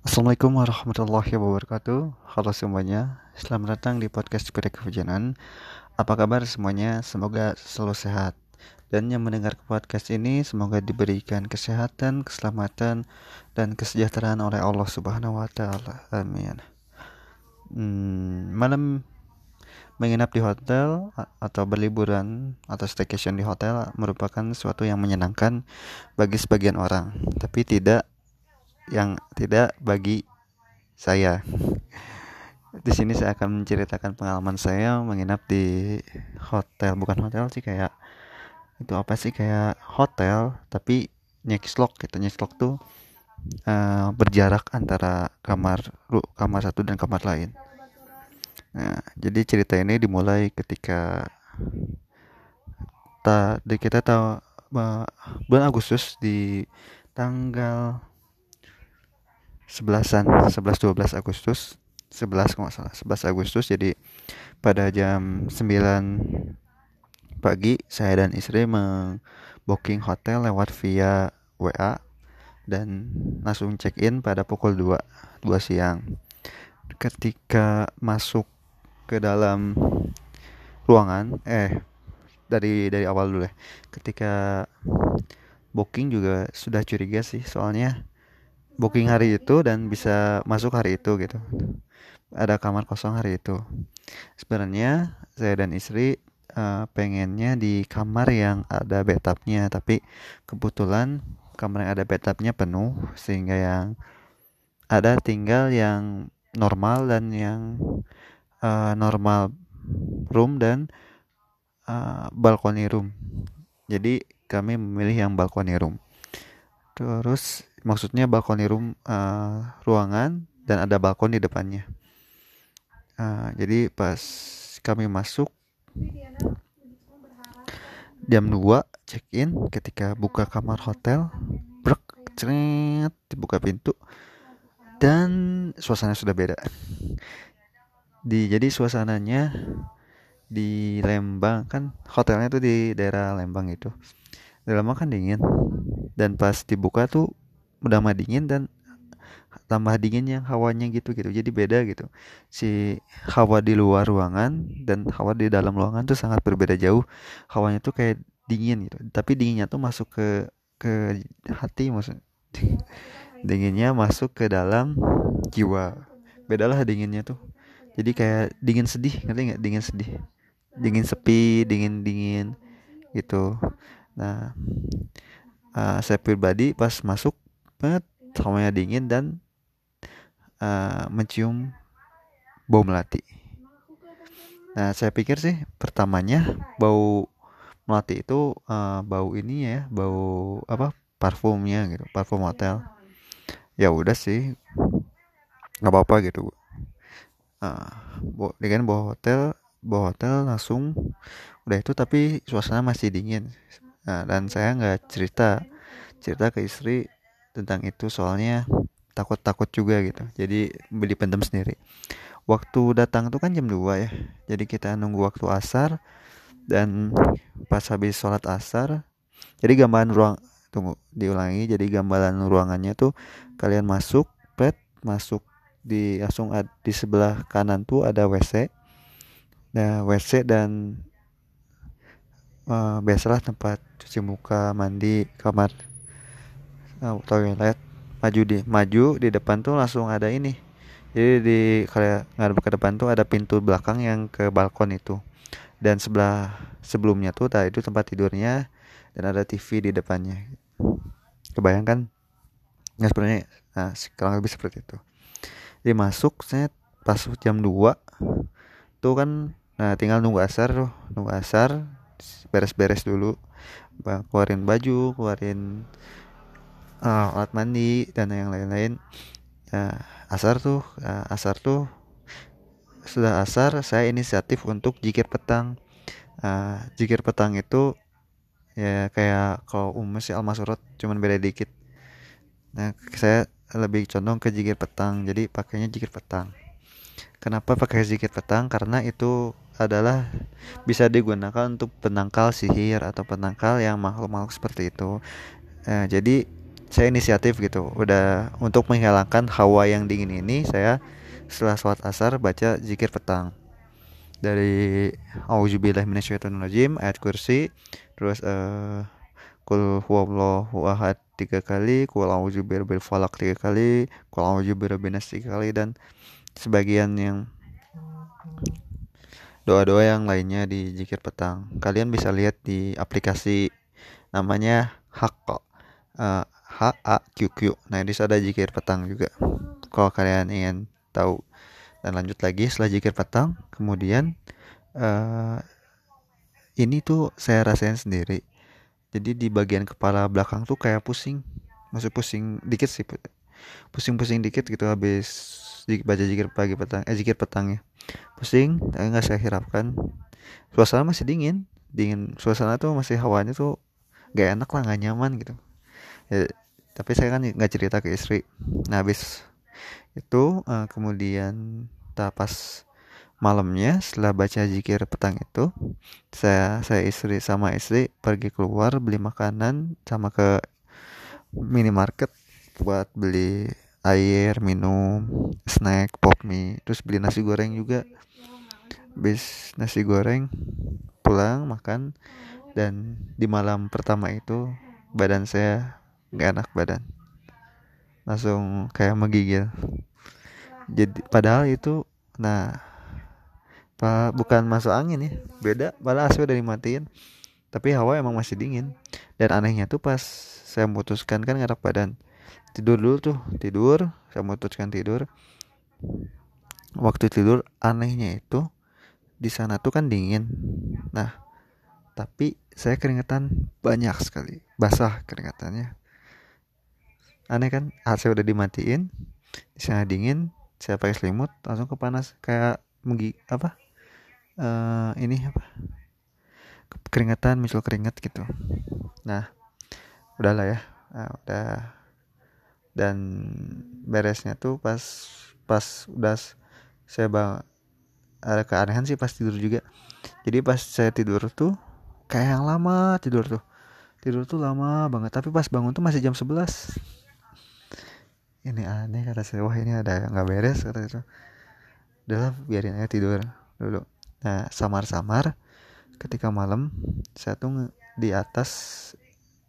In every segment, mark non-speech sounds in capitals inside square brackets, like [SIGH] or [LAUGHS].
Assalamualaikum warahmatullahi wabarakatuh. Halo semuanya. Selamat datang di podcast Sepeda Kehujanan Apa kabar semuanya? Semoga selalu sehat. Dan yang mendengar podcast ini Semoga diberikan kesehatan, keselamatan Dan kesejahteraan oleh Allah subhanahu wa ta'ala. Amin. Hmm, Malam menginap di hotel atau berliburan atau staycation di hotel merupakan sesuatu yang menyenangkan bagi sebagian orang, tapi tidak yang tidak bagi saya. [LAUGHS] Di sini saya akan menceritakan pengalaman saya menginap di hotel, bukan hotel sih kayak itu apa sih kayak hotel tapi nyeslok gitu nyeslok tuh uh, berjarak antara kamar kamar satu dan kamar lain. Nah, jadi cerita ini dimulai ketika ta, kita tahu bulan Agustus di tanggal 11-an 11 12 Agustus. 11 kalau salah 11 Agustus. Jadi pada jam 9 pagi saya dan istri booking hotel lewat via WA dan langsung check in pada pukul 2 2 siang. Ketika masuk ke dalam ruangan eh dari dari awal dulu ya ketika booking juga sudah curiga sih soalnya booking hari itu dan bisa masuk hari itu gitu. Ada kamar kosong hari itu. Sebenarnya saya dan istri uh, pengennya di kamar yang ada bathtubnya tapi kebetulan kamar yang ada bathtubnya penuh sehingga yang ada tinggal yang normal dan yang uh, normal room dan uh, balkoni room. Jadi kami memilih yang balkoni room terus maksudnya balkoni room uh, ruangan dan ada balkon di depannya. Uh, jadi pas kami masuk jam 2 check in ketika buka kamar hotel brek ceret dibuka pintu dan suasana sudah beda. Di jadi suasananya di Lembang kan hotelnya tuh di daerah Lembang itu Lembang kan dingin. Dan pas dibuka tuh udah mah dingin dan tambah dingin yang hawanya gitu gitu jadi beda gitu. Si hawa di luar ruangan dan hawa di dalam ruangan tuh sangat berbeda jauh. Hawanya tuh kayak dingin gitu. Tapi dinginnya tuh masuk ke ke hati maksud [LAUGHS] dinginnya masuk ke dalam jiwa. Bedalah dinginnya tuh. Jadi kayak dingin sedih ngerti nggak? Dingin sedih. Dingin sepi dingin dingin gitu nah uh, saya pribadi pas masuk banget hawanya dingin dan uh, mencium bau melati. Nah saya pikir sih pertamanya bau melati itu uh, bau ini ya bau apa parfumnya gitu parfum hotel. Ya udah sih nggak apa-apa gitu. Uh, dengan bau hotel bau hotel langsung udah itu tapi suasana masih dingin nah, dan saya nggak cerita cerita ke istri tentang itu soalnya takut-takut juga gitu. Jadi beli pendem sendiri. Waktu datang itu kan jam 2 ya. Jadi kita nunggu waktu asar dan pas habis sholat asar jadi gambaran ruang tunggu diulangi. Jadi gambaran ruangannya tuh kalian masuk pet masuk di langsung ad, di sebelah kanan tuh ada WC nah WC dan uh, biasalah tempat cuci muka mandi kamar uh, toilet. Maju di maju di depan tuh langsung ada ini. Jadi di kayak ngadep ke depan tuh ada pintu belakang yang ke balkon itu. Dan sebelah sebelumnya tuh tadi itu tempat tidurnya dan ada TV di depannya. Kebayangkan nggak sebenarnya nah sekarang lebih seperti itu. Jadi masuk saya pas jam 2 tuh kan nah tinggal nunggu asar tuh nunggu asar beres-beres dulu. Keluarin baju keluarin uh, alat mandi dan yang lain-lain. Uh, asar tuh uh, asar tuh sudah asar saya inisiatif untuk jikir petang. Uh, jikir petang itu ya kayak kalau umum sih almasurot cuman beda dikit. Nah saya lebih condong ke jikir petang jadi pakainya jikir petang. Kenapa pakai jikir petang? Karena itu adalah bisa digunakan untuk penangkal sihir atau penangkal yang makhluk-makhluk seperti itu. Eh, jadi saya inisiatif gitu. Udah untuk menghilangkan hawa yang dingin ini saya setelah sholat asar baca zikir petang. Dari auzubillah minasyaitonirrajim ayat kursi terus uh, kul huwallahu ahad tiga kali kul a'udzu birabbil falak tiga kali kul a'udzu birabbin tiga kali dan sebagian yang doa-doa yang lainnya di zikir petang. Kalian bisa lihat di aplikasi namanya Hakko uh, H A Q Q. Nah di ada zikir petang juga. Kalau kalian ingin tahu dan lanjut lagi setelah zikir petang kemudian uh, ini tuh saya rasain sendiri. Jadi di bagian kepala belakang tuh kayak pusing. Masih pusing dikit sih pusing-pusing dikit gitu habis baca zikir pagi petang eh zikir petangnya pusing tapi nggak saya hirapkan suasana masih dingin. Dingin suasana tuh masih hawanya tuh gak enak lah nggak nyaman gitu. Ya, tapi saya kan nggak cerita ke istri. Nah habis itu uh, kemudian pas malamnya setelah baca zikir petang itu saya saya istri sama istri pergi keluar beli makanan sama ke minimarket buat beli air minum snack pop mie terus beli nasi goreng juga. Bis nasi goreng pulang makan dan di malam pertama itu badan saya nggak enak badan. Langsung kayak menggigil. Jadi padahal itu nah pak bukan masuk angin ya beda. Padahal AC udah dimatiin tapi hawa emang masih dingin. Dan anehnya tuh pas saya memutuskan kan ngerak badan tidur dulu tuh tidur saya memutuskan tidur. Waktu tidur anehnya itu di sana tuh kan dingin. Nah tapi saya keringetan banyak sekali basah keringetannya. Aneh kan AC udah dimatiin di sana dingin saya pakai selimut langsung ke panas kayak menggi apa uh, ini apa keringetan muncul keringet gitu. Nah udahlah ya nah, udah dan beresnya tuh pas pas udah saya bang ada keanehan sih pas tidur juga. Jadi pas saya tidur tuh kayak yang lama tidur tuh. Tidur tuh lama banget tapi pas bangun tuh masih jam 11 ini aneh kata saya. Wah ini ada nggak beres kata itu udahlah biarin aja tidur dulu. Nah samar-samar ketika malam saya tuh di atas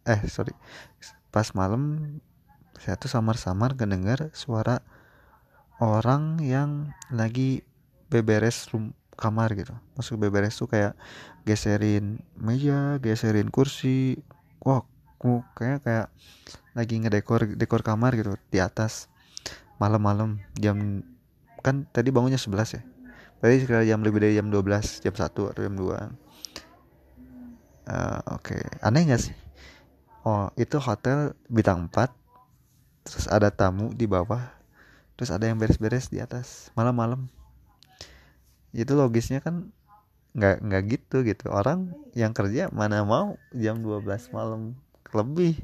eh sorry pas malam saya tuh samar-samar kedengar suara orang yang lagi beberes room kamar gitu. Masuk beberes tuh kayak geserin meja geserin kursi. Wah kayak kayak lagi ngedekor dekor kamar gitu di atas malam-malam. Jam kan tadi bangunnya 11 ya? Tadi sekitar jam lebih dari jam 12 jam 1 atau jam 2 uh, oke. Okay. aneh gak sih? Oh itu hotel bintang 4 terus ada tamu di bawah terus ada yang beres-beres di atas malam-malam. Itu logisnya kan nggak nggak gitu gitu. Orang yang kerja mana mau jam 12 malam. Lebih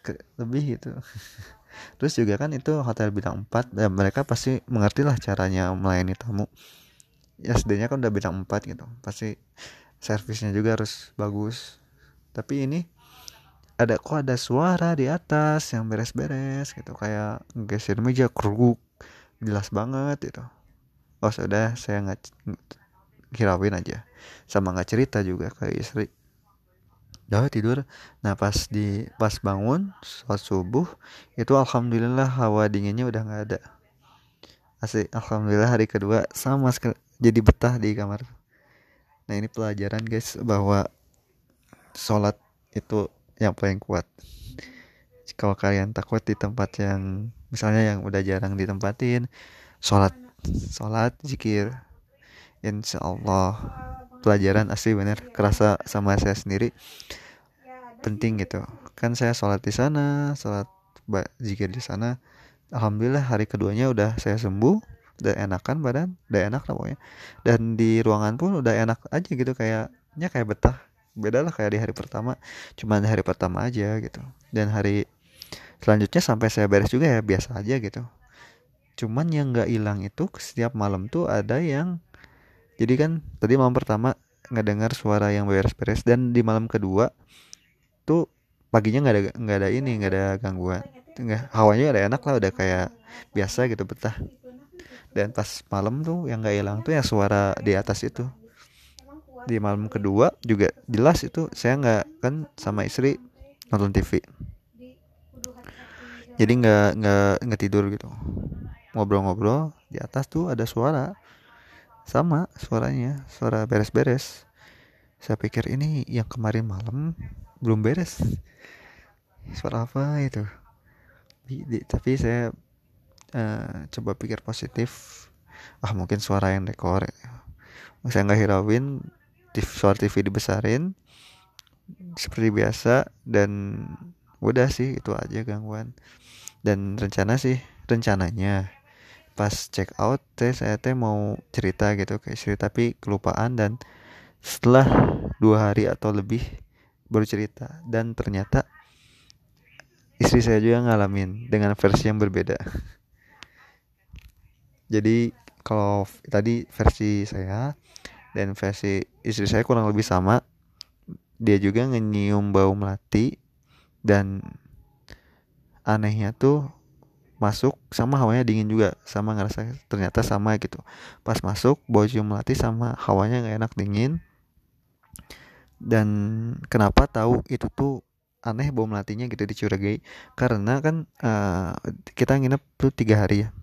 ke, lebih gitu. [LAUGHS] Terus juga kan itu hotel bintang 4 dan mereka pasti mengerti lah caranya melayani tamu. Ya sedihnya kan udah bintang 4 gitu. Pasti servisnya juga harus bagus. Tapi ini ada kok ada suara di atas yang beres-beres gitu kayak geser meja keruk jelas banget gitu. Oh sudah saya nggak hirauin aja. Sama nggak cerita juga ke istri. Udah tidur. Nah pas di pas bangun sholat subuh itu alhamdulillah hawa dinginnya udah nggak ada. Asik alhamdulillah hari kedua sama jadi betah di kamar. Nah ini pelajaran guys bahwa sholat itu yang paling kuat? Kalau kalian takut di tempat yang misalnya yang udah jarang ditempatin sholat sholat zikir insya Allah. Pelajaran asli bener. Kerasa sama saya sendiri. Penting gitu. Kan saya sholat di sana sholat zikir di sana. Alhamdulillah hari keduanya udah saya sembuh. Udah enakan badan udah enak lah pokoknya. Dan di ruangan pun udah enak aja gitu kayaknya kayak betah beda lah kayak di hari pertama. Cuma di hari pertama aja gitu. Dan hari selanjutnya sampai saya beres juga ya biasa aja gitu. Cuman yang nggak hilang itu setiap malam tuh ada yang jadi kan tadi malam pertama nggak dengar suara yang beres-beres dan di malam kedua tuh paginya nggak ada nggak ada ini nggak ada gangguan. Nggak hawanya udah enak lah udah kayak biasa gitu betah. Dan pas malam tuh yang nggak hilang tuh ya suara di atas itu di malam kedua juga jelas itu saya nggak kan sama istri nonton TV jadi nggak nggak nggak tidur gitu. Ngobrol-ngobrol di atas tuh ada suara. Sama suaranya suara beres-beres. Saya pikir ini yang kemarin malam belum beres. Suara apa itu? Di, di, tapi saya uh, coba pikir positif. Ah mungkin suara yang dekor saya nggak hirauin TV, suara TV dibesarin seperti biasa dan udah sih itu aja gangguan. Dan rencana sih rencananya. Pas check out teh saya teh mau cerita gitu kayak cerita tapi kelupaan dan setelah dua hari atau lebih baru cerita dan ternyata istri saya juga ngalamin dengan versi yang berbeda. Jadi kalau tadi versi saya dan versi istri saya kurang lebih sama. Dia juga nyium bau melati. Dan anehnya tuh masuk sama hawanya dingin juga. Sama ngerasa ternyata sama gitu. Pas masuk bau cium melati sama hawanya nggak enak dingin. Dan kenapa tahu itu tuh aneh bau melatinya gitu dicurigai? Karena kan uh, kita nginep tuh tiga hari ya.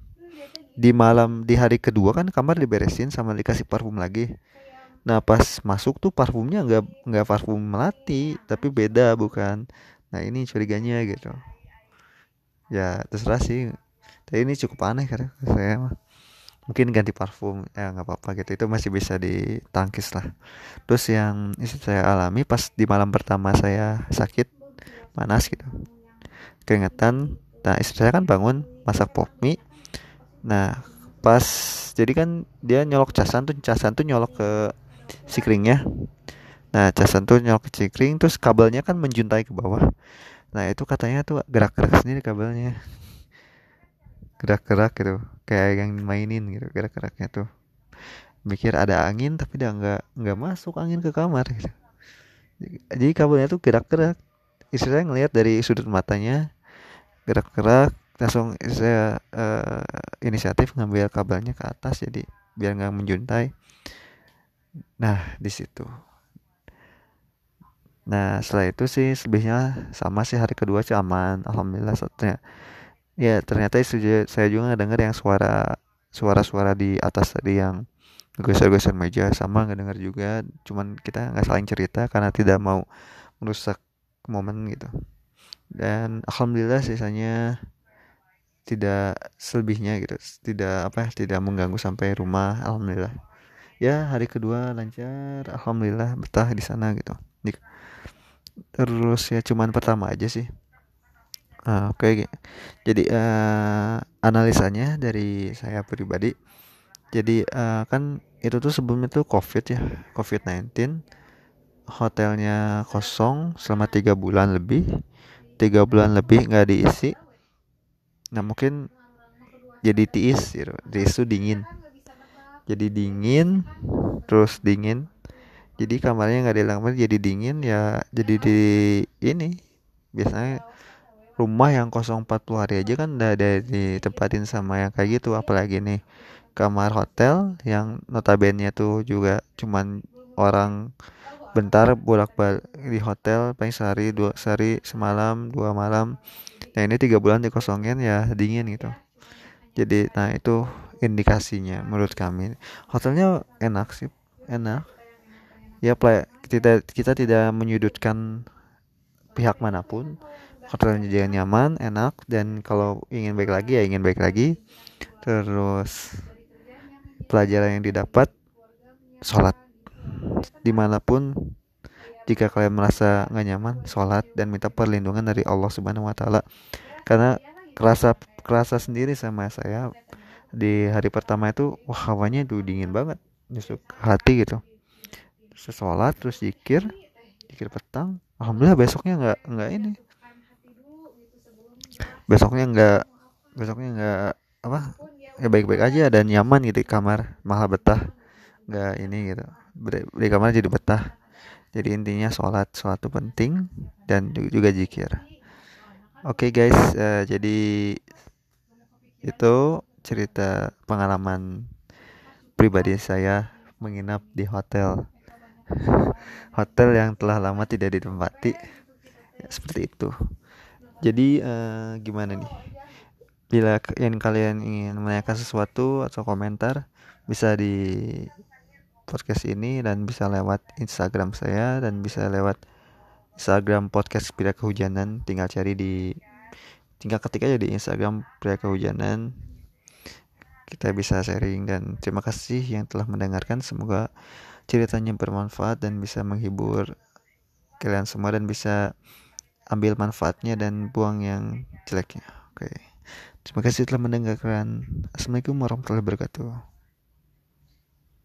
Di malam di hari kedua kan kamar diberesin sama dikasih parfum lagi nah pas masuk tuh parfumnya nggak nggak parfum melati tapi beda bukan. Nah ini curiganya gitu. Ya terserah sih. Tapi ini cukup aneh karena saya mungkin ganti parfum ya nggak apa-apa gitu. Itu masih bisa ditangkis lah. Terus yang saya alami pas di malam pertama saya sakit panas gitu. Keringetan. Nah istri saya kan bangun masak pop mie. Nah pas jadi kan dia nyolok casan tuh casan tuh nyolok ke sikringnya nah casan tuh nyolok ke sikring terus kabelnya kan menjuntai ke bawah. Nah itu katanya tuh gerak-gerak sendiri kabelnya. Gerak-gerak gitu kayak yang mainin gitu gerak-geraknya tuh. Mikir ada angin tapi dia nggak nggak masuk angin ke kamar gitu. Jadi kabelnya tuh gerak-gerak. Istri saya ngelihat dari sudut matanya gerak-gerak langsung saya uh, inisiatif ngambil kabelnya ke atas jadi biar nggak menjuntai nah di situ. Nah setelah itu sih selebihnya sama sih hari kedua sih aman alhamdulillah satunya. Ya ternyata istri saya juga dengar yang suara suara-suara di atas tadi yang geser-geser meja sama nggak dengar juga cuman kita nggak saling cerita karena tidak mau merusak momen gitu. Dan alhamdulillah sisanya tidak selebihnya gitu tidak apa tidak mengganggu sampai rumah alhamdulillah ya hari kedua lancar. Alhamdulillah betah di sana gitu. Terus ya cuman pertama aja sih. Uh, oke okay. jadi uh, analisanya dari saya pribadi jadi uh, kan itu tuh sebelumnya tuh covid ya covid 19 hotelnya kosong selama tiga bulan lebih. Tiga bulan lebih nggak diisi. Nah mungkin jadi tiis gitu tuh dingin jadi dingin terus dingin. Jadi kamarnya nggak kamar jadi dingin ya jadi di ini biasanya rumah yang kosong 40 hari aja kan udah ada ditempatin sama yang kayak gitu. Apalagi nih kamar hotel yang notabene tuh juga cuman orang bentar bolak balik di hotel paling sehari dua sehari semalam dua malam. Nah ini tiga bulan dikosongin ya dingin gitu. Jadi nah itu indikasinya menurut kami. Hotelnya enak sih enak. Ya play, kita kita tidak menyudutkan pihak mana pun. Hotelnya juga nyaman enak dan kalau ingin baik lagi ya ingin baik lagi. Terus pelajaran yang didapat sholat. Di mana pun jika kalian merasa nggak nyaman sholat dan minta perlindungan dari Allah Subhanahu Wa Taala. Karena kerasa kerasa sendiri sama saya di hari pertama itu wah hawanya itu dingin banget. Nyusuk hati gitu. Terus sholat terus zikir zikir petang. Alhamdulillah besoknya nggak nggak ini. Besoknya nggak besoknya nggak apa ya baik-baik aja dan nyaman gitu di kamar. Malah betah. Nggak ini gitu. Di kamar jadi betah. Jadi intinya sholat sholat itu penting dan juga jikir. Oke okay guys uh, jadi itu cerita pengalaman pribadi saya menginap di hotel. [LAUGHS] Hotel yang telah lama tidak ditempati. Ya, seperti itu. Jadi uh, gimana nih? Bila yang kalian ingin menanyakan sesuatu atau komentar bisa di podcast ini dan bisa lewat Instagram saya dan bisa lewat Instagram podcast Pria Kehujanan. Tinggal cari di tinggal ketik aja di Instagram pria kehujanan kita bisa sharing. Dan terima kasih yang telah mendengarkan. Semoga ceritanya bermanfaat dan bisa menghibur kalian semua dan bisa ambil manfaatnya dan buang yang jeleknya. Oke. Terima kasih telah mendengarkan. Assalamualaikum warahmatullahi wabarakatuh